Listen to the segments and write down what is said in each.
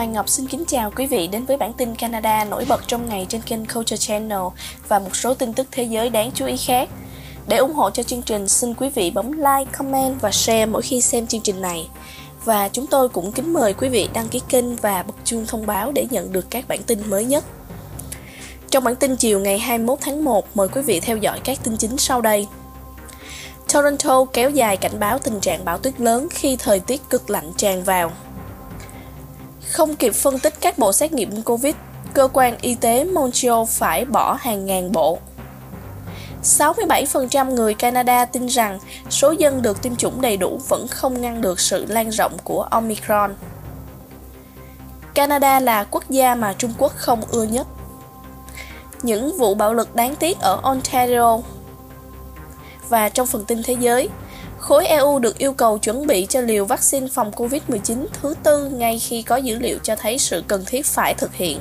Hoàng Ngọc xin kính chào quý vị đến với bản tin Canada nổi bật trong ngày trên kênh Culture Channel và một số tin tức thế giới đáng chú ý khác. Để ủng hộ cho chương trình, xin quý vị bấm like, comment và share mỗi khi xem chương trình này. Và chúng tôi cũng kính mời quý vị đăng ký kênh và bật chuông thông báo để nhận được các bản tin mới nhất. Trong bản tin chiều ngày 21 tháng 1, mời quý vị theo dõi các tin chính sau đây. Toronto kéo dài cảnh báo tình trạng bão tuyết lớn khi thời tiết cực lạnh tràn vào. Không kịp phân tích các bộ xét nghiệm COVID, cơ quan y tế Montreal phải bỏ hàng ngàn bộ. 67% người Canada tin rằng số dân được tiêm chủng đầy đủ vẫn không ngăn được sự lan rộng của Omicron. Canada là quốc gia mà Trung Quốc không ưa nhất. Những vụ bạo lực đáng tiếc ở Ontario. Và trong phần tin thế giới, Khối EU được yêu cầu chuẩn bị cho liều vaccine phòng COVID-19 thứ tư ngay khi có dữ liệu cho thấy sự cần thiết phải thực hiện.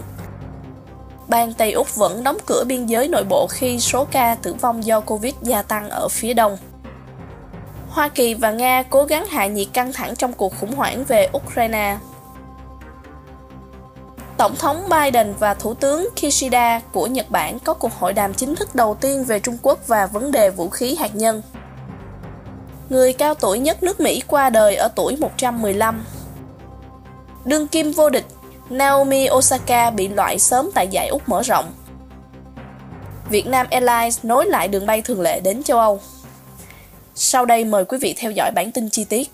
Bang Tây Úc vẫn đóng cửa biên giới nội bộ khi số ca tử vong do Covid gia tăng ở phía đông. Hoa Kỳ và Nga cố gắng hạ nhiệt căng thẳng trong cuộc khủng hoảng về Ukraine. Tổng thống Biden và Thủ tướng Kishida của Nhật Bản có cuộc hội đàm chính thức đầu tiên về Trung Quốc và vấn đề vũ khí hạt nhân người cao tuổi nhất nước Mỹ qua đời ở tuổi 115. Đương kim vô địch, Naomi Osaka bị loại sớm tại giải Úc mở rộng. Việt Nam Airlines nối lại đường bay thường lệ đến châu Âu. Sau đây mời quý vị theo dõi bản tin chi tiết.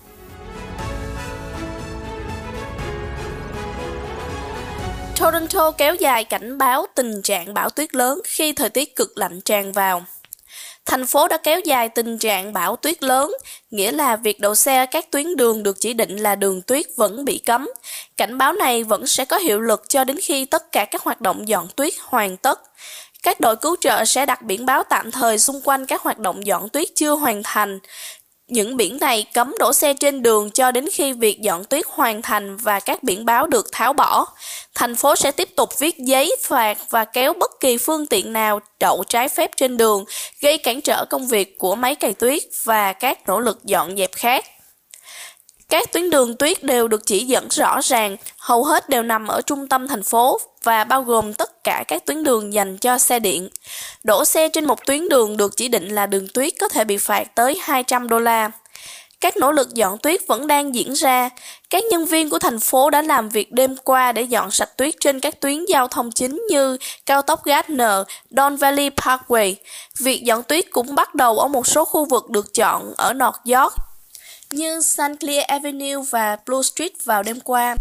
Toronto kéo dài cảnh báo tình trạng bão tuyết lớn khi thời tiết cực lạnh tràn vào. Thành phố đã kéo dài tình trạng bão tuyết lớn, nghĩa là việc đậu xe các tuyến đường được chỉ định là đường tuyết vẫn bị cấm. Cảnh báo này vẫn sẽ có hiệu lực cho đến khi tất cả các hoạt động dọn tuyết hoàn tất. Các đội cứu trợ sẽ đặt biển báo tạm thời xung quanh các hoạt động dọn tuyết chưa hoàn thành. Những biển này cấm đổ xe trên đường cho đến khi việc dọn tuyết hoàn thành và các biển báo được tháo bỏ. Thành phố sẽ tiếp tục viết giấy phạt và kéo bất kỳ phương tiện nào đậu trái phép trên đường, gây cản trở công việc của máy cày tuyết và các nỗ lực dọn dẹp khác. Các tuyến đường tuyết đều được chỉ dẫn rõ ràng, hầu hết đều nằm ở trung tâm thành phố và bao gồm tất cả các tuyến đường dành cho xe điện. Đổ xe trên một tuyến đường được chỉ định là đường tuyết có thể bị phạt tới 200 đô la. Các nỗ lực dọn tuyết vẫn đang diễn ra. Các nhân viên của thành phố đã làm việc đêm qua để dọn sạch tuyết trên các tuyến giao thông chính như cao tốc Gardner, Don Valley Parkway. Việc dọn tuyết cũng bắt đầu ở một số khu vực được chọn ở North York như St. Clair Avenue và Blue Street vào đêm qua.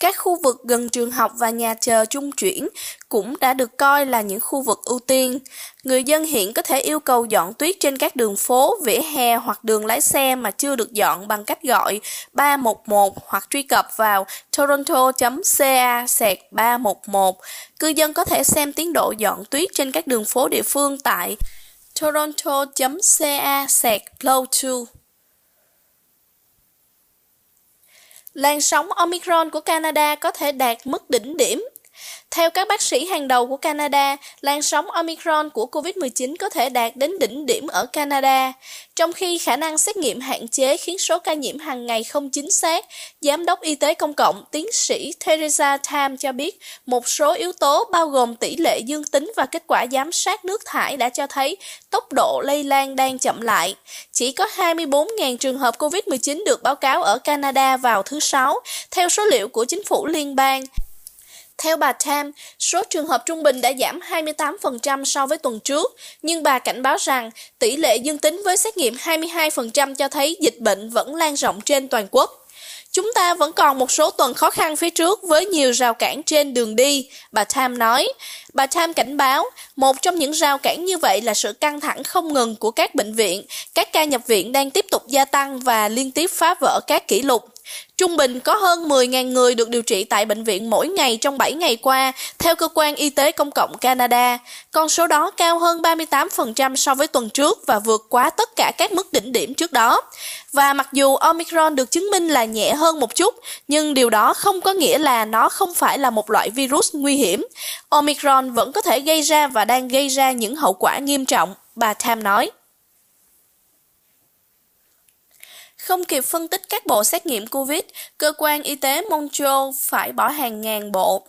Các khu vực gần trường học và nhà chờ trung chuyển cũng đã được coi là những khu vực ưu tiên. Người dân hiện có thể yêu cầu dọn tuyết trên các đường phố, vỉa hè hoặc đường lái xe mà chưa được dọn bằng cách gọi 311 hoặc truy cập vào toronto.ca-311. Cư dân có thể xem tiến độ dọn tuyết trên các đường phố địa phương tại toronto.ca-low2. làn sóng Omicron của Canada có thể đạt mức đỉnh điểm. Theo các bác sĩ hàng đầu của Canada, làn sóng Omicron của COVID-19 có thể đạt đến đỉnh điểm ở Canada, trong khi khả năng xét nghiệm hạn chế khiến số ca nhiễm hàng ngày không chính xác. Giám đốc Y tế Công cộng tiến sĩ Theresa Tam cho biết một số yếu tố bao gồm tỷ lệ dương tính và kết quả giám sát nước thải đã cho thấy tốc độ lây lan đang chậm lại. Chỉ có 24.000 trường hợp COVID-19 được báo cáo ở Canada vào thứ Sáu, theo số liệu của chính phủ liên bang. Theo bà Tam, số trường hợp trung bình đã giảm 28% so với tuần trước, nhưng bà cảnh báo rằng tỷ lệ dương tính với xét nghiệm 22% cho thấy dịch bệnh vẫn lan rộng trên toàn quốc. Chúng ta vẫn còn một số tuần khó khăn phía trước với nhiều rào cản trên đường đi, bà Tam nói. Bà Tam cảnh báo, một trong những rào cản như vậy là sự căng thẳng không ngừng của các bệnh viện. Các ca nhập viện đang tiếp tục gia tăng và liên tiếp phá vỡ các kỷ lục. Trung bình có hơn 10.000 người được điều trị tại bệnh viện mỗi ngày trong 7 ngày qua, theo Cơ quan Y tế Công cộng Canada. Con số đó cao hơn 38% so với tuần trước và vượt quá tất cả các mức đỉnh điểm trước đó. Và mặc dù Omicron được chứng minh là nhẹ hơn một chút, nhưng điều đó không có nghĩa là nó không phải là một loại virus nguy hiểm. Omicron vẫn có thể gây ra và đang gây ra những hậu quả nghiêm trọng, bà Tam nói. Không kịp phân tích các bộ xét nghiệm COVID, cơ quan y tế Montreal phải bỏ hàng ngàn bộ.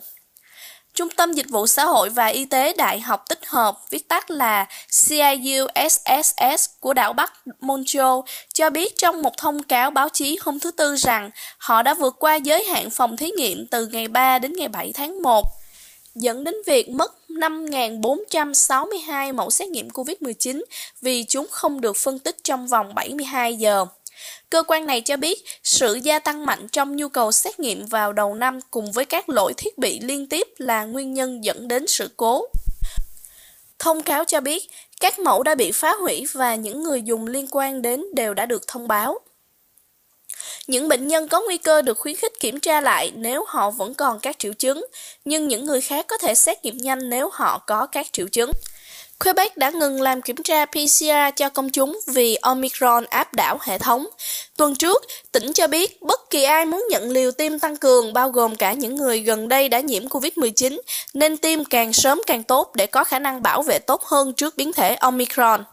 Trung tâm Dịch vụ Xã hội và Y tế Đại học Tích hợp, viết tắt là CIUSSS của đảo Bắc Montreal, cho biết trong một thông cáo báo chí hôm thứ Tư rằng họ đã vượt qua giới hạn phòng thí nghiệm từ ngày 3 đến ngày 7 tháng 1 dẫn đến việc mất 5.462 mẫu xét nghiệm COVID-19 vì chúng không được phân tích trong vòng 72 giờ. Cơ quan này cho biết sự gia tăng mạnh trong nhu cầu xét nghiệm vào đầu năm cùng với các lỗi thiết bị liên tiếp là nguyên nhân dẫn đến sự cố. Thông cáo cho biết các mẫu đã bị phá hủy và những người dùng liên quan đến đều đã được thông báo. Những bệnh nhân có nguy cơ được khuyến khích kiểm tra lại nếu họ vẫn còn các triệu chứng, nhưng những người khác có thể xét nghiệm nhanh nếu họ có các triệu chứng. Quebec đã ngừng làm kiểm tra PCR cho công chúng vì Omicron áp đảo hệ thống. Tuần trước, tỉnh cho biết bất kỳ ai muốn nhận liều tiêm tăng cường, bao gồm cả những người gần đây đã nhiễm COVID-19, nên tiêm càng sớm càng tốt để có khả năng bảo vệ tốt hơn trước biến thể Omicron.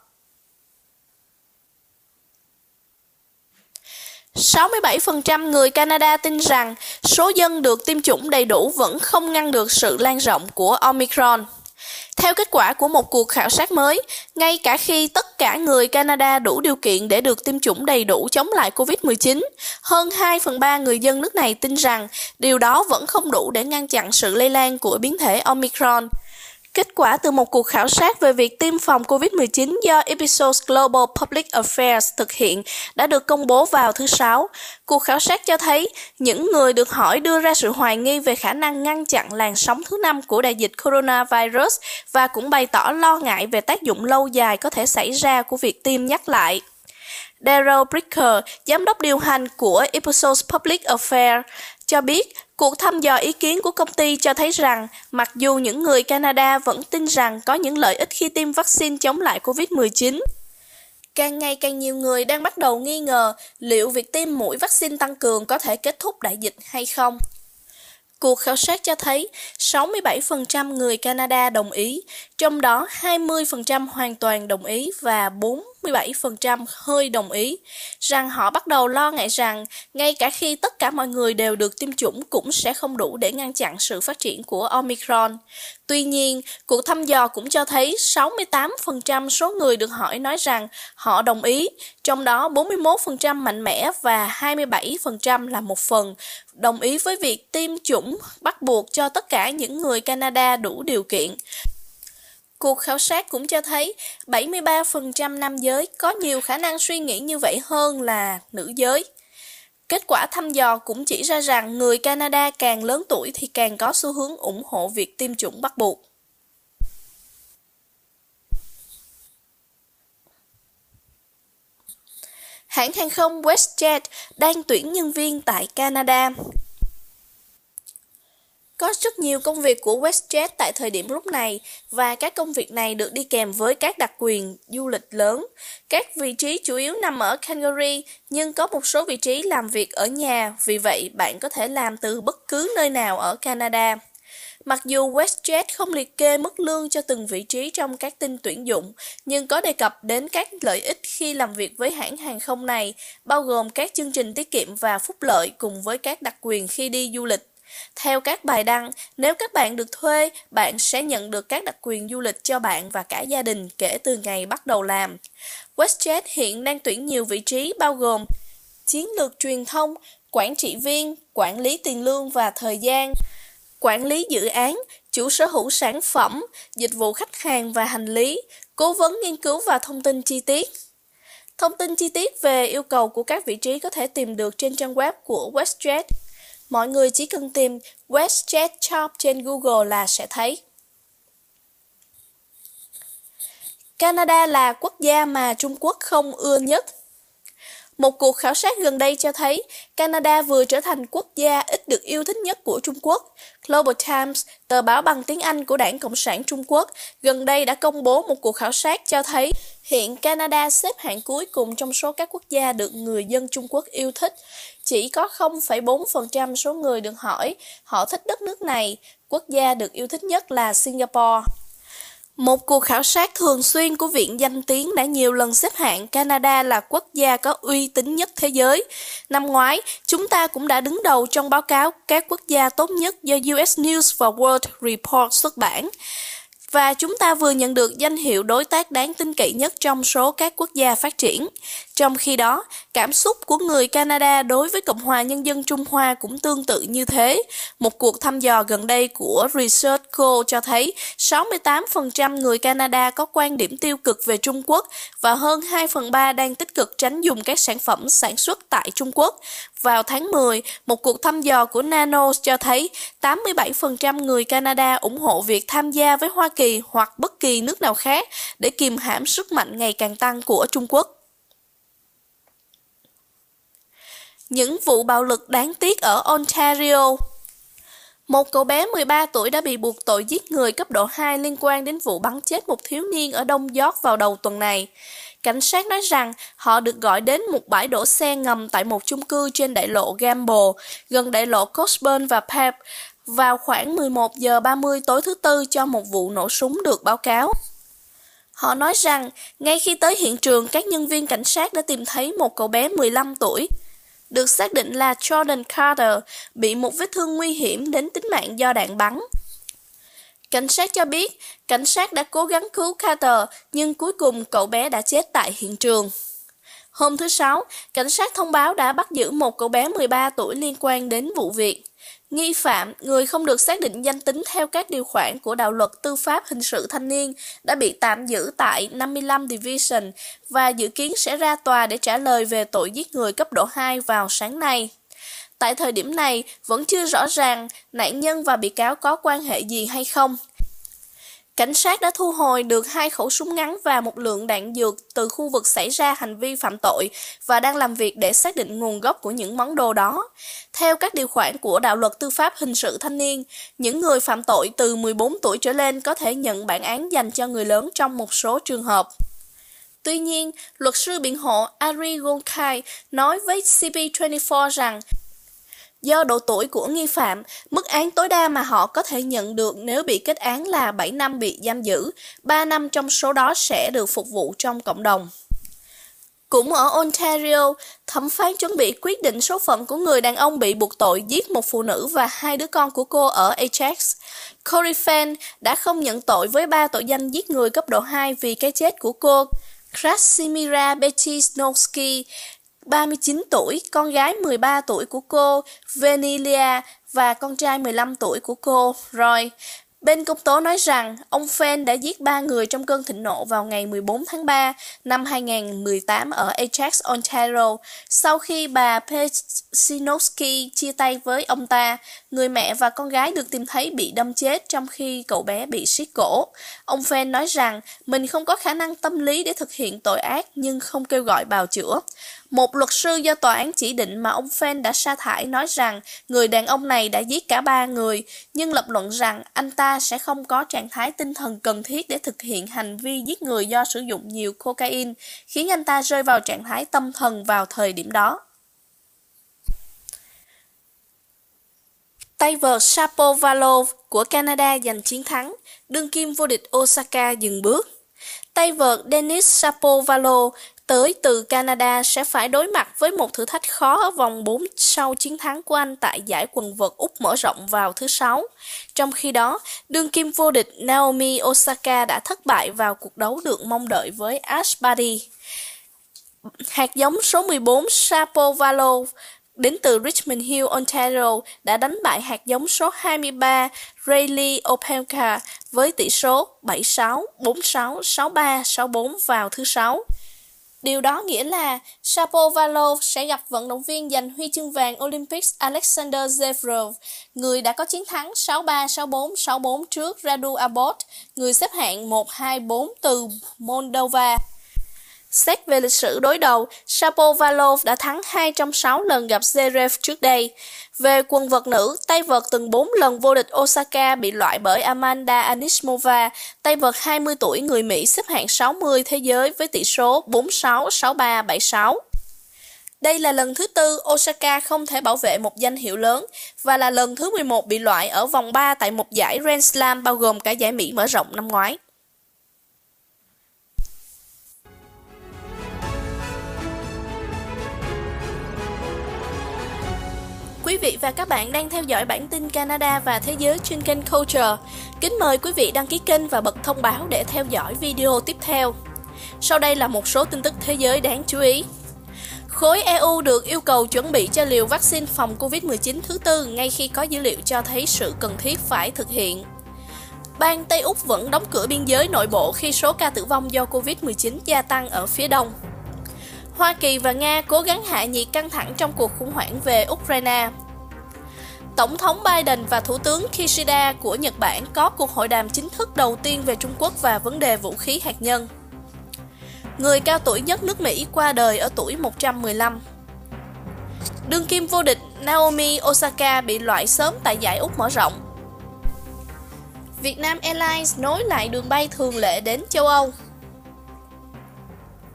67% người Canada tin rằng số dân được tiêm chủng đầy đủ vẫn không ngăn được sự lan rộng của Omicron. Theo kết quả của một cuộc khảo sát mới, ngay cả khi tất cả người Canada đủ điều kiện để được tiêm chủng đầy đủ chống lại COVID-19, hơn 2 phần 3 người dân nước này tin rằng điều đó vẫn không đủ để ngăn chặn sự lây lan của biến thể Omicron. Kết quả từ một cuộc khảo sát về việc tiêm phòng COVID-19 do Ipsos Global Public Affairs thực hiện đã được công bố vào thứ Sáu. Cuộc khảo sát cho thấy những người được hỏi đưa ra sự hoài nghi về khả năng ngăn chặn làn sóng thứ năm của đại dịch coronavirus và cũng bày tỏ lo ngại về tác dụng lâu dài có thể xảy ra của việc tiêm nhắc lại. Daryl Bricker, giám đốc điều hành của Ipsos Public Affairs, cho biết cuộc thăm dò ý kiến của công ty cho thấy rằng mặc dù những người Canada vẫn tin rằng có những lợi ích khi tiêm vaccine chống lại COVID-19, càng ngày càng nhiều người đang bắt đầu nghi ngờ liệu việc tiêm mũi vaccine tăng cường có thể kết thúc đại dịch hay không. Cuộc khảo sát cho thấy 67% người Canada đồng ý, trong đó 20% hoàn toàn đồng ý và 47% hơi đồng ý, rằng họ bắt đầu lo ngại rằng ngay cả khi tất cả mọi người đều được tiêm chủng cũng sẽ không đủ để ngăn chặn sự phát triển của Omicron. Tuy nhiên, cuộc thăm dò cũng cho thấy 68% số người được hỏi nói rằng họ đồng ý, trong đó 41% mạnh mẽ và 27% là một phần đồng ý với việc tiêm chủng bắt buộc cho tất cả những người Canada đủ điều kiện. Cuộc khảo sát cũng cho thấy 73% nam giới có nhiều khả năng suy nghĩ như vậy hơn là nữ giới. Kết quả thăm dò cũng chỉ ra rằng người Canada càng lớn tuổi thì càng có xu hướng ủng hộ việc tiêm chủng bắt buộc. Hãng hàng không WestJet đang tuyển nhân viên tại Canada. Có rất nhiều công việc của WestJet tại thời điểm lúc này và các công việc này được đi kèm với các đặc quyền du lịch lớn. Các vị trí chủ yếu nằm ở Calgary nhưng có một số vị trí làm việc ở nhà, vì vậy bạn có thể làm từ bất cứ nơi nào ở Canada. Mặc dù WestJet không liệt kê mức lương cho từng vị trí trong các tin tuyển dụng, nhưng có đề cập đến các lợi ích khi làm việc với hãng hàng không này, bao gồm các chương trình tiết kiệm và phúc lợi cùng với các đặc quyền khi đi du lịch. Theo các bài đăng, nếu các bạn được thuê, bạn sẽ nhận được các đặc quyền du lịch cho bạn và cả gia đình kể từ ngày bắt đầu làm. WestJet hiện đang tuyển nhiều vị trí bao gồm chiến lược truyền thông, quản trị viên, quản lý tiền lương và thời gian, quản lý dự án, chủ sở hữu sản phẩm, dịch vụ khách hàng và hành lý, cố vấn nghiên cứu và thông tin chi tiết. Thông tin chi tiết về yêu cầu của các vị trí có thể tìm được trên trang web của WestJet. Mọi người chỉ cần tìm WestJet Shop trên Google là sẽ thấy. Canada là quốc gia mà Trung Quốc không ưa nhất. Một cuộc khảo sát gần đây cho thấy Canada vừa trở thành quốc gia ít được yêu thích nhất của Trung Quốc. Global Times, tờ báo bằng tiếng Anh của Đảng Cộng sản Trung Quốc, gần đây đã công bố một cuộc khảo sát cho thấy hiện Canada xếp hạng cuối cùng trong số các quốc gia được người dân Trung Quốc yêu thích. Chỉ có 0,4% số người được hỏi họ thích đất nước này. Quốc gia được yêu thích nhất là Singapore. Một cuộc khảo sát thường xuyên của Viện Danh Tiếng đã nhiều lần xếp hạng Canada là quốc gia có uy tín nhất thế giới. Năm ngoái, chúng ta cũng đã đứng đầu trong báo cáo các quốc gia tốt nhất do US News và World Report xuất bản. Và chúng ta vừa nhận được danh hiệu đối tác đáng tin cậy nhất trong số các quốc gia phát triển. Trong khi đó, cảm xúc của người Canada đối với Cộng hòa Nhân dân Trung Hoa cũng tương tự như thế. Một cuộc thăm dò gần đây của ResearchGo cho thấy 68% người Canada có quan điểm tiêu cực về Trung Quốc và hơn 2 phần 3 đang tích cực tránh dùng các sản phẩm sản xuất tại Trung Quốc. Vào tháng 10, một cuộc thăm dò của Nano cho thấy 87% người Canada ủng hộ việc tham gia với Hoa Kỳ hoặc bất kỳ nước nào khác để kìm hãm sức mạnh ngày càng tăng của Trung Quốc. Những vụ bạo lực đáng tiếc ở Ontario một cậu bé 13 tuổi đã bị buộc tội giết người cấp độ 2 liên quan đến vụ bắn chết một thiếu niên ở Đông York vào đầu tuần này. Cảnh sát nói rằng họ được gọi đến một bãi đổ xe ngầm tại một chung cư trên đại lộ Gamble, gần đại lộ Cosburn và Pep, vào khoảng 11 giờ 30 tối thứ Tư cho một vụ nổ súng được báo cáo. Họ nói rằng, ngay khi tới hiện trường, các nhân viên cảnh sát đã tìm thấy một cậu bé 15 tuổi, được xác định là Jordan Carter, bị một vết thương nguy hiểm đến tính mạng do đạn bắn. Cảnh sát cho biết, cảnh sát đã cố gắng cứu Carter, nhưng cuối cùng cậu bé đã chết tại hiện trường. Hôm thứ Sáu, cảnh sát thông báo đã bắt giữ một cậu bé 13 tuổi liên quan đến vụ việc. Nghi phạm, người không được xác định danh tính theo các điều khoản của đạo luật tư pháp hình sự thanh niên, đã bị tạm giữ tại 55 Division và dự kiến sẽ ra tòa để trả lời về tội giết người cấp độ 2 vào sáng nay. Tại thời điểm này, vẫn chưa rõ ràng nạn nhân và bị cáo có quan hệ gì hay không. Cảnh sát đã thu hồi được hai khẩu súng ngắn và một lượng đạn dược từ khu vực xảy ra hành vi phạm tội và đang làm việc để xác định nguồn gốc của những món đồ đó. Theo các điều khoản của đạo luật tư pháp hình sự thanh niên, những người phạm tội từ 14 tuổi trở lên có thể nhận bản án dành cho người lớn trong một số trường hợp. Tuy nhiên, luật sư biện hộ Ari Gonkai nói với CP24 rằng Do độ tuổi của nghi phạm, mức án tối đa mà họ có thể nhận được nếu bị kết án là 7 năm bị giam giữ, 3 năm trong số đó sẽ được phục vụ trong cộng đồng. Cũng ở Ontario, thẩm phán chuẩn bị quyết định số phận của người đàn ông bị buộc tội giết một phụ nữ và hai đứa con của cô ở Ajax. Corey Fenn đã không nhận tội với ba tội danh giết người cấp độ 2 vì cái chết của cô. Krasimira Betisnovsky 39 tuổi, con gái 13 tuổi của cô, Venilia, và con trai 15 tuổi của cô, Roy. Bên công tố nói rằng ông Fenn đã giết ba người trong cơn thịnh nộ vào ngày 14 tháng 3 năm 2018 ở Ajax, Ontario, sau khi bà Pesinowski chia tay với ông ta. Người mẹ và con gái được tìm thấy bị đâm chết trong khi cậu bé bị siết cổ. Ông Fenn nói rằng mình không có khả năng tâm lý để thực hiện tội ác nhưng không kêu gọi bào chữa. Một luật sư do tòa án chỉ định mà ông Fenn đã sa thải nói rằng người đàn ông này đã giết cả ba người, nhưng lập luận rằng anh ta sẽ không có trạng thái tinh thần cần thiết để thực hiện hành vi giết người do sử dụng nhiều cocaine, khiến anh ta rơi vào trạng thái tâm thần vào thời điểm đó. Tay vợt Shapovalov của Canada giành chiến thắng, đương kim vô địch Osaka dừng bước. Tay vợt Denis Shapovalov tới từ Canada sẽ phải đối mặt với một thử thách khó ở vòng 4 sau chiến thắng của anh tại giải quần vợt Úc mở rộng vào thứ Sáu. Trong khi đó, đương kim vô địch Naomi Osaka đã thất bại vào cuộc đấu được mong đợi với Ash Barty. Hạt giống số 14 Shapovalov đến từ Richmond Hill, Ontario đã đánh bại hạt giống số 23 Rayleigh Opelka với tỷ số 7-6, 4-6, 6-3, 6-4 vào thứ Sáu. Điều đó nghĩa là Shapovalov sẽ gặp vận động viên giành huy chương vàng Olympics Alexander Zverev, người đã có chiến thắng 6-3, 6-4, 6-4 trước Radu Abot, người xếp hạng 1-2-4 từ Moldova. Xét về lịch sử đối đầu, Shapovalov đã thắng 2 trong 6 lần gặp Zverev trước đây. Về quần vợt nữ, tay vợt từng 4 lần vô địch Osaka bị loại bởi Amanda Anisimova, tay vợt 20 tuổi người Mỹ xếp hạng 60 thế giới với tỷ số 46, 63, 76. Đây là lần thứ tư Osaka không thể bảo vệ một danh hiệu lớn và là lần thứ 11 bị loại ở vòng 3 tại một giải Grand Slam bao gồm cả giải Mỹ mở rộng năm ngoái. Quý vị và các bạn đang theo dõi bản tin Canada và Thế giới trên kênh Culture. Kính mời quý vị đăng ký kênh và bật thông báo để theo dõi video tiếp theo. Sau đây là một số tin tức thế giới đáng chú ý. Khối EU được yêu cầu chuẩn bị cho liều vaccine phòng COVID-19 thứ tư ngay khi có dữ liệu cho thấy sự cần thiết phải thực hiện. Bang Tây Úc vẫn đóng cửa biên giới nội bộ khi số ca tử vong do COVID-19 gia tăng ở phía đông. Hoa Kỳ và Nga cố gắng hạ nhiệt căng thẳng trong cuộc khủng hoảng về Ukraine. Tổng thống Biden và Thủ tướng Kishida của Nhật Bản có cuộc hội đàm chính thức đầu tiên về Trung Quốc và vấn đề vũ khí hạt nhân. Người cao tuổi nhất nước Mỹ qua đời ở tuổi 115. Đương kim vô địch Naomi Osaka bị loại sớm tại giải Úc mở rộng. Vietnam Airlines nối lại đường bay thường lệ đến châu Âu.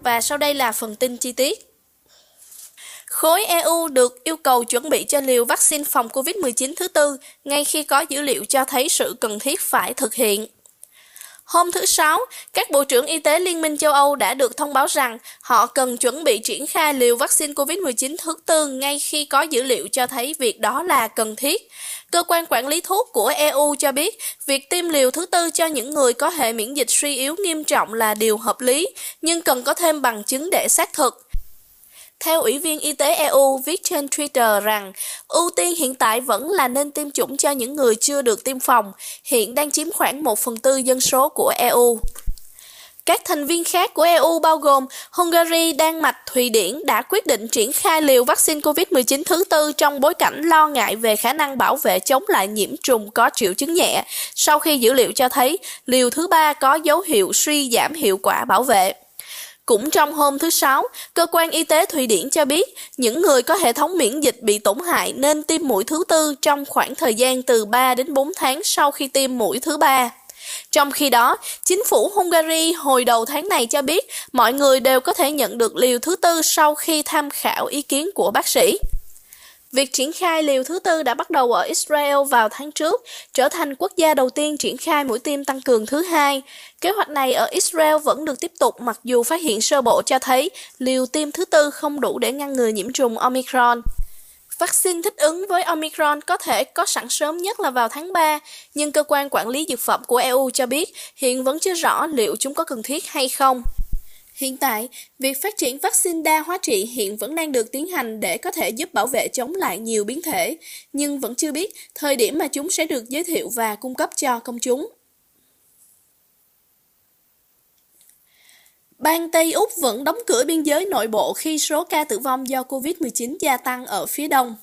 Và sau đây là phần tin chi tiết. Khối EU được yêu cầu chuẩn bị cho liều vaccine phòng COVID-19 thứ tư ngay khi có dữ liệu cho thấy sự cần thiết phải thực hiện. Hôm thứ Sáu, các Bộ trưởng Y tế Liên minh châu Âu đã được thông báo rằng họ cần chuẩn bị triển khai liều vaccine COVID-19 thứ tư ngay khi có dữ liệu cho thấy việc đó là cần thiết. Cơ quan quản lý thuốc của EU cho biết, việc tiêm liều thứ tư cho những người có hệ miễn dịch suy yếu nghiêm trọng là điều hợp lý, nhưng cần có thêm bằng chứng để xác thực. Theo Ủy viên Y tế EU viết trên Twitter rằng, ưu tiên hiện tại vẫn là nên tiêm chủng cho những người chưa được tiêm phòng, hiện đang chiếm khoảng 1 phần tư dân số của EU. Các thành viên khác của EU bao gồm Hungary, Đan Mạch, Thụy Điển đã quyết định triển khai liều vaccine COVID-19 thứ tư trong bối cảnh lo ngại về khả năng bảo vệ chống lại nhiễm trùng có triệu chứng nhẹ, sau khi dữ liệu cho thấy liều thứ ba có dấu hiệu suy giảm hiệu quả bảo vệ. Cũng trong hôm thứ Sáu, cơ quan y tế Thụy Điển cho biết những người có hệ thống miễn dịch bị tổn hại nên tiêm mũi thứ tư trong khoảng thời gian từ 3 đến 4 tháng sau khi tiêm mũi thứ ba. Trong khi đó, chính phủ Hungary hồi đầu tháng này cho biết mọi người đều có thể nhận được liều thứ tư sau khi tham khảo ý kiến của bác sĩ. Việc triển khai liều thứ tư đã bắt đầu ở Israel vào tháng trước, trở thành quốc gia đầu tiên triển khai mũi tiêm tăng cường thứ hai. Kế hoạch này ở Israel vẫn được tiếp tục mặc dù phát hiện sơ bộ cho thấy liều tiêm thứ tư không đủ để ngăn ngừa nhiễm trùng Omicron. Vaccine thích ứng với Omicron có thể có sẵn sớm nhất là vào tháng 3, nhưng cơ quan quản lý dược phẩm của EU cho biết hiện vẫn chưa rõ liệu chúng có cần thiết hay không. Hiện tại, việc phát triển vaccine đa hóa trị hiện vẫn đang được tiến hành để có thể giúp bảo vệ chống lại nhiều biến thể, nhưng vẫn chưa biết thời điểm mà chúng sẽ được giới thiệu và cung cấp cho công chúng. Bang Tây Úc vẫn đóng cửa biên giới nội bộ khi số ca tử vong do COVID-19 gia tăng ở phía đông.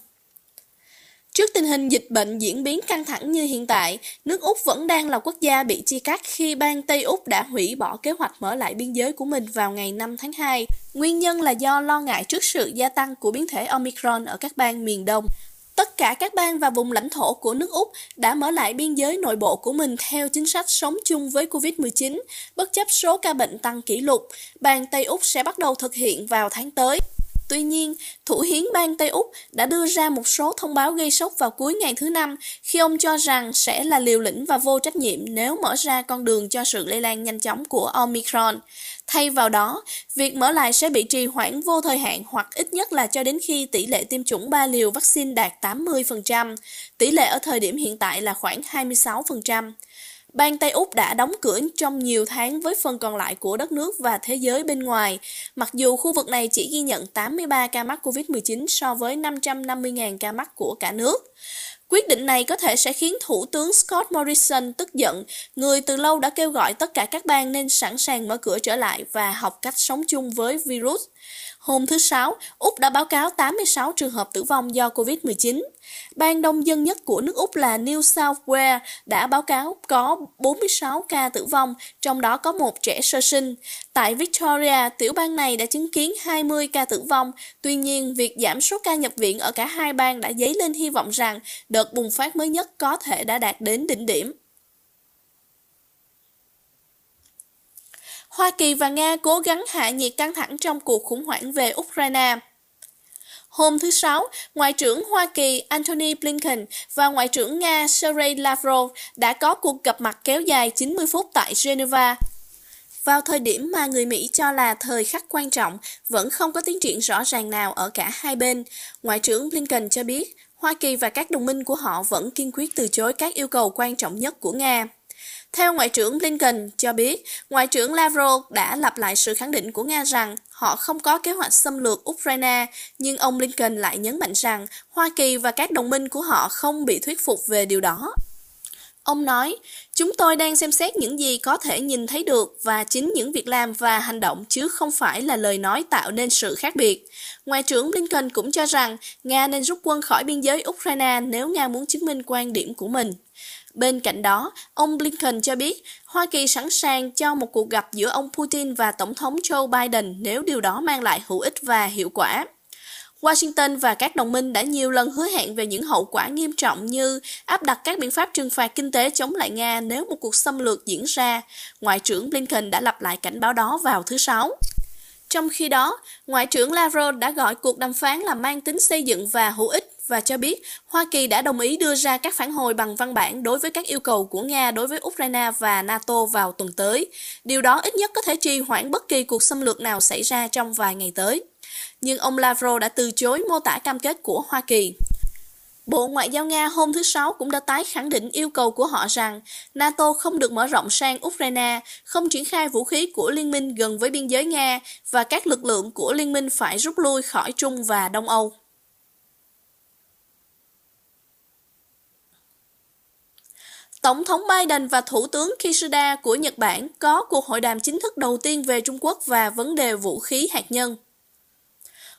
Trước tình hình dịch bệnh diễn biến căng thẳng như hiện tại, nước Úc vẫn đang là quốc gia bị chia cắt khi bang Tây Úc đã hủy bỏ kế hoạch mở lại biên giới của mình vào ngày 5 tháng 2. Nguyên nhân là do lo ngại trước sự gia tăng của biến thể Omicron ở các bang miền Đông. Tất cả các bang và vùng lãnh thổ của nước Úc đã mở lại biên giới nội bộ của mình theo chính sách sống chung với COVID-19, bất chấp số ca bệnh tăng kỷ lục. Bang Tây Úc sẽ bắt đầu thực hiện vào tháng tới. Tuy nhiên, Thủ hiến bang Tây Úc đã đưa ra một số thông báo gây sốc vào cuối ngày thứ năm khi ông cho rằng sẽ là liều lĩnh và vô trách nhiệm nếu mở ra con đường cho sự lây lan nhanh chóng của Omicron. Thay vào đó, việc mở lại sẽ bị trì hoãn vô thời hạn hoặc ít nhất là cho đến khi tỷ lệ tiêm chủng 3 liều vaccine đạt 80%. Tỷ lệ ở thời điểm hiện tại là khoảng 26%. Bang Tây Úc đã đóng cửa trong nhiều tháng với phần còn lại của đất nước và thế giới bên ngoài, mặc dù khu vực này chỉ ghi nhận 83 ca mắc COVID-19 so với 550.000 ca mắc của cả nước. Quyết định này có thể sẽ khiến Thủ tướng Scott Morrison tức giận, người từ lâu đã kêu gọi tất cả các bang nên sẵn sàng mở cửa trở lại và học cách sống chung với virus. Hôm thứ Sáu, Úc đã báo cáo 86 trường hợp tử vong do COVID-19. Bang đông dân nhất của nước Úc là New South Wales đã báo cáo có 46 ca tử vong, trong đó có một trẻ sơ sinh. Tại Victoria, tiểu bang này đã chứng kiến 20 ca tử vong. Tuy nhiên, việc giảm số ca nhập viện ở cả hai bang đã dấy lên hy vọng rằng đợt bùng phát mới nhất có thể đã đạt đến đỉnh điểm. Hoa Kỳ và Nga cố gắng hạ nhiệt căng thẳng trong cuộc khủng hoảng về Ukraine. Hôm thứ Sáu, Ngoại trưởng Hoa Kỳ Antony Blinken và Ngoại trưởng Nga Sergei Lavrov đã có cuộc gặp mặt kéo dài 90 phút tại Geneva. Vào thời điểm mà người Mỹ cho là thời khắc quan trọng, vẫn không có tiến triển rõ ràng nào ở cả hai bên. Ngoại trưởng Blinken cho biết, Hoa Kỳ và các đồng minh của họ vẫn kiên quyết từ chối các yêu cầu quan trọng nhất của Nga. Theo Ngoại trưởng Blinken cho biết, Ngoại trưởng Lavrov đã lặp lại sự khẳng định của Nga rằng họ không có kế hoạch xâm lược Ukraine, nhưng ông Blinken lại nhấn mạnh rằng Hoa Kỳ và các đồng minh của họ không bị thuyết phục về điều đó. Ông nói, chúng tôi đang xem xét những gì có thể nhìn thấy được và chính những việc làm và hành động chứ không phải là lời nói tạo nên sự khác biệt. Ngoại trưởng Blinken cũng cho rằng Nga nên rút quân khỏi biên giới Ukraine nếu Nga muốn chứng minh quan điểm của mình. Bên cạnh đó, ông Blinken cho biết Hoa Kỳ sẵn sàng cho một cuộc gặp giữa ông Putin và Tổng thống Joe Biden nếu điều đó mang lại hữu ích và hiệu quả. Washington và các đồng minh đã nhiều lần hứa hẹn về những hậu quả nghiêm trọng như áp đặt các biện pháp trừng phạt kinh tế chống lại Nga nếu một cuộc xâm lược diễn ra. Ngoại trưởng Blinken đã lặp lại cảnh báo đó vào thứ Sáu. Trong khi đó, Ngoại trưởng Lavrov đã gọi cuộc đàm phán là mang tính xây dựng và hữu ích và cho biết Hoa Kỳ đã đồng ý đưa ra các phản hồi bằng văn bản đối với các yêu cầu của Nga đối với Ukraine và NATO vào tuần tới. Điều đó ít nhất có thể trì hoãn bất kỳ cuộc xâm lược nào xảy ra trong vài ngày tới. Nhưng ông Lavrov đã từ chối mô tả cam kết của Hoa Kỳ. Bộ Ngoại giao Nga hôm thứ Sáu cũng đã tái khẳng định yêu cầu của họ rằng NATO không được mở rộng sang Ukraine, không triển khai vũ khí của liên minh gần với biên giới Nga và các lực lượng của liên minh phải rút lui khỏi Trung và Đông Âu. Tổng thống Biden và Thủ tướng Kishida của Nhật Bản có cuộc hội đàm chính thức đầu tiên về Trung Quốc và vấn đề vũ khí hạt nhân.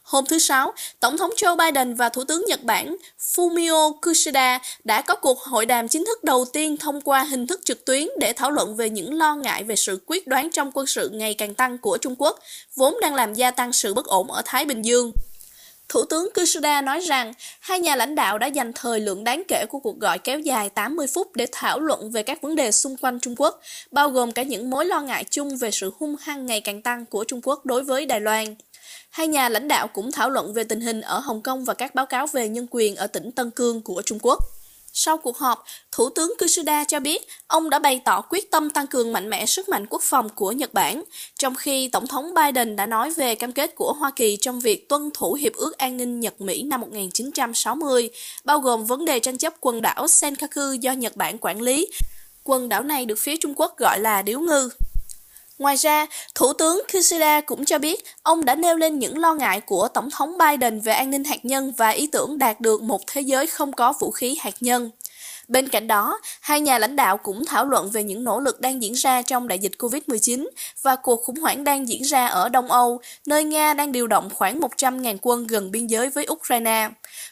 Hôm thứ Sáu, Tổng thống Joe Biden và Thủ tướng Nhật Bản Fumio Kishida đã có cuộc hội đàm chính thức đầu tiên thông qua hình thức trực tuyến để thảo luận về những lo ngại về sự quyết đoán trong quân sự ngày càng tăng của Trung Quốc, vốn đang làm gia tăng sự bất ổn ở Thái Bình Dương. Thủ tướng Kishida nói rằng hai nhà lãnh đạo đã dành thời lượng đáng kể của cuộc gọi kéo dài 80 phút để thảo luận về các vấn đề xung quanh Trung Quốc, bao gồm cả những mối lo ngại chung về sự hung hăng ngày càng tăng của Trung Quốc đối với Đài Loan. Hai nhà lãnh đạo cũng thảo luận về tình hình ở Hồng Kông và các báo cáo về nhân quyền ở tỉnh Tân Cương của Trung Quốc. Sau cuộc họp, Thủ tướng Kishida cho biết ông đã bày tỏ quyết tâm tăng cường mạnh mẽ sức mạnh quốc phòng của Nhật Bản, trong khi Tổng thống Biden đã nói về cam kết của Hoa Kỳ trong việc tuân thủ Hiệp ước An ninh Nhật-Mỹ năm 1960, bao gồm vấn đề tranh chấp quần đảo Senkaku do Nhật Bản quản lý. Quần đảo này được phía Trung Quốc gọi là Điếu Ngư. Ngoài ra, Thủ tướng Kishida cũng cho biết ông đã nêu lên những lo ngại của Tổng thống Biden về an ninh hạt nhân và ý tưởng đạt được một thế giới không có vũ khí hạt nhân. Bên cạnh đó, hai nhà lãnh đạo cũng thảo luận về những nỗ lực đang diễn ra trong đại dịch COVID-19 và cuộc khủng hoảng đang diễn ra ở Đông Âu, nơi Nga đang điều động khoảng 100.000 quân gần biên giới với Ukraine.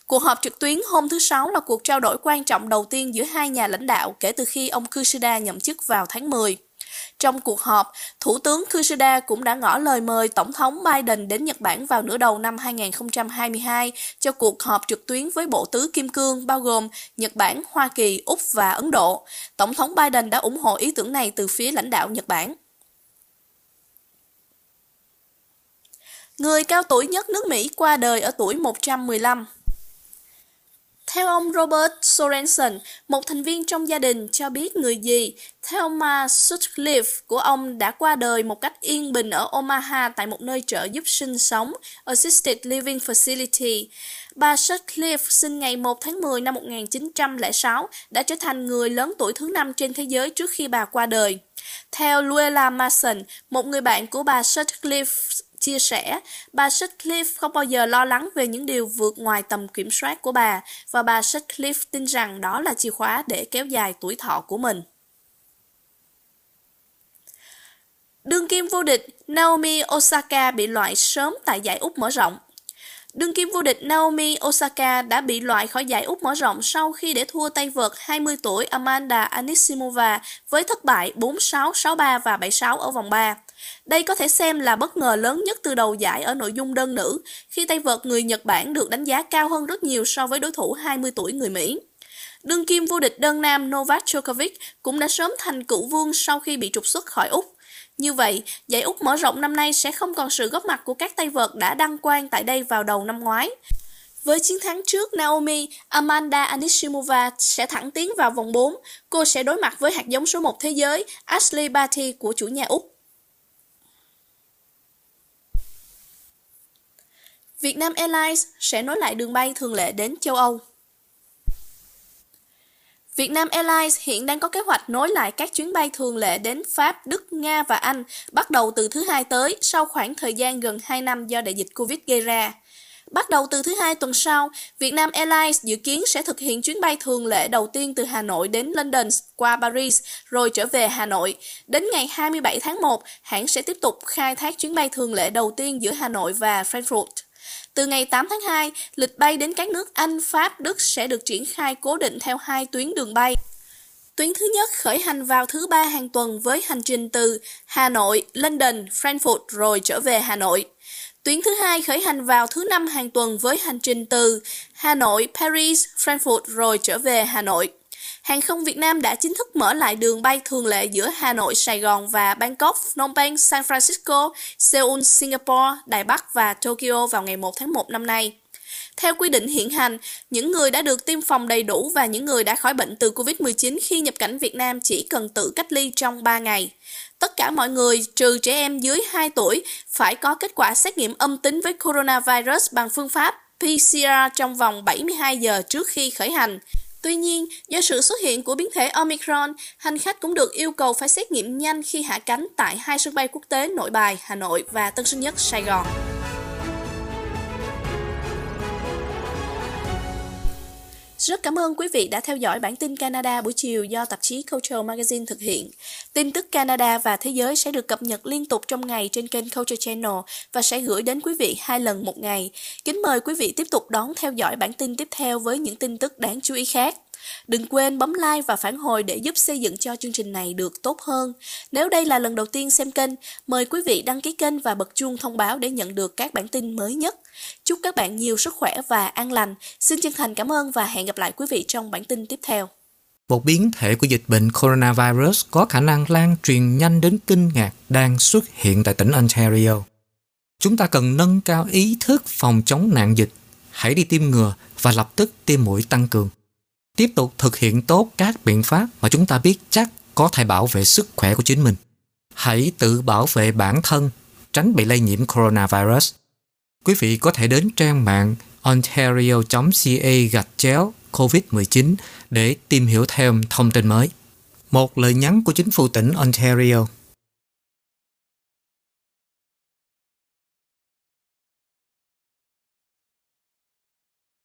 Cuộc họp trực tuyến hôm thứ Sáu là cuộc trao đổi quan trọng đầu tiên giữa hai nhà lãnh đạo kể từ khi ông Kishida nhậm chức vào tháng 10. Trong cuộc họp, Thủ tướng Kishida cũng đã ngỏ lời mời Tổng thống Biden đến Nhật Bản vào nửa đầu năm 2022 cho cuộc họp trực tuyến với Bộ Tứ Kim Cương bao gồm Nhật Bản, Hoa Kỳ, Úc và Ấn Độ. Tổng thống Biden đã ủng hộ ý tưởng này từ phía lãnh đạo Nhật Bản. Người cao tuổi nhất nước Mỹ qua đời ở tuổi 115. Theo ông Robert Sorensen, một thành viên trong gia đình cho biết người gì, Thelma Sutcliffe của ông đã qua đời một cách yên bình ở Omaha tại một nơi trợ giúp sinh sống, Assisted Living Facility. Bà Sutcliffe sinh ngày 1 tháng 10 năm 1906 đã trở thành người lớn tuổi thứ năm trên thế giới trước khi bà qua đời. Theo Luella Mason, một người bạn của bà Sutcliffe chia sẻ, bà Sutcliffe không bao giờ lo lắng về những điều vượt ngoài tầm kiểm soát của bà và bà Sutcliffe tin rằng đó là chìa khóa để kéo dài tuổi thọ của mình. Đương kim vô địch Naomi Osaka bị loại sớm tại giải Úc mở rộng. Đương kim vô địch Naomi Osaka đã bị loại khỏi giải Úc mở rộng sau khi để thua tay vợt 20 tuổi Amanda Anisimova với thất bại 4-6, 6-3 và 7-6 ở vòng 3. Đây có thể xem là bất ngờ lớn nhất từ đầu giải ở nội dung đơn nữ, khi tay vợt người Nhật Bản được đánh giá cao hơn rất nhiều so với đối thủ 20 tuổi người Mỹ. Đương kim vô địch đơn nam Novak Djokovic cũng đã sớm thành cựu vương sau khi bị trục xuất khỏi Úc. Như vậy, giải Úc mở rộng năm nay sẽ không còn sự góp mặt của các tay vợt đã đăng quang tại đây vào đầu năm ngoái. Với chiến thắng trước Naomi, Amanda Anisimova sẽ thẳng tiến vào vòng 4. Cô sẽ đối mặt với hạt giống số 1 thế giới Ashley Barty của chủ nhà Úc. Việt Nam Airlines sẽ nối lại đường bay thường lệ đến châu Âu. Việt Nam Airlines hiện đang có kế hoạch nối lại các chuyến bay thường lệ đến Pháp, Đức, Nga và Anh bắt đầu từ thứ hai tới sau khoảng thời gian gần 2 năm do đại dịch Covid gây ra. Bắt đầu từ thứ hai tuần sau, Việt Nam Airlines dự kiến sẽ thực hiện chuyến bay thường lệ đầu tiên từ Hà Nội đến London qua Paris rồi trở về Hà Nội. Đến ngày 27 tháng 1, hãng sẽ tiếp tục khai thác chuyến bay thường lệ đầu tiên giữa Hà Nội và Frankfurt. Từ ngày 8 tháng 2, lịch bay đến các nước Anh, Pháp, Đức sẽ được triển khai cố định theo hai tuyến đường bay. Tuyến thứ nhất khởi hành vào thứ ba hàng tuần với hành trình từ Hà Nội, London, Frankfurt rồi trở về Hà Nội. Tuyến thứ hai khởi hành vào thứ năm hàng tuần với hành trình từ Hà Nội, Paris, Frankfurt rồi trở về Hà Nội. Hàng không Việt Nam đã chính thức mở lại đường bay thường lệ giữa Hà Nội, Sài Gòn và Bangkok, Phnom Penh, San Francisco, Seoul, Singapore, Đài Bắc và Tokyo vào ngày 1 tháng 1 năm nay. Theo quy định hiện hành, những người đã được tiêm phòng đầy đủ và những người đã khỏi bệnh từ COVID-19 khi nhập cảnh Việt Nam chỉ cần tự cách ly trong 3 ngày. Tất cả mọi người, trừ trẻ em dưới 2 tuổi, phải có kết quả xét nghiệm âm tính với coronavirus bằng phương pháp PCR trong vòng 72 giờ trước khi khởi hành. Tuy nhiên, do sự xuất hiện của biến thể Omicron, hành khách cũng được yêu cầu phải xét nghiệm nhanh khi hạ cánh tại hai sân bay quốc tế Nội Bài, Hà Nội và Tân Sơn Nhất, Sài Gòn. Rất cảm ơn quý vị đã theo dõi bản tin Canada buổi chiều do tạp chí Culture Magazine thực hiện. Tin tức Canada và thế giới sẽ được cập nhật liên tục trong ngày trên kênh Culture Channel và sẽ gửi đến quý vị hai lần một ngày. Kính mời quý vị tiếp tục đón theo dõi bản tin tiếp theo với những tin tức đáng chú ý khác. Đừng quên bấm like và phản hồi để giúp xây dựng cho chương trình này được tốt hơn. Nếu đây là lần đầu tiên xem kênh, mời quý vị đăng ký kênh và bật chuông thông báo để nhận được các bản tin mới nhất. Chúc các bạn nhiều sức khỏe và an lành. Xin chân thành cảm ơn và hẹn gặp lại quý vị trong bản tin tiếp theo. Một biến thể của dịch bệnh coronavirus có khả năng lan truyền nhanh đến kinh ngạc đang xuất hiện tại tỉnh Ontario. Chúng ta cần nâng cao ý thức phòng chống nạn dịch. Hãy đi tiêm ngừa và lập tức tiêm mũi tăng cường tiếp tục thực hiện tốt các biện pháp mà chúng ta biết chắc có thể bảo vệ sức khỏe của chính mình. Hãy tự bảo vệ bản thân, tránh bị lây nhiễm coronavirus. Quý vị có thể đến trang mạng ontario.ca gạch chéo COVID-19 để tìm hiểu thêm thông tin mới. Một lời nhắn của chính phủ tỉnh Ontario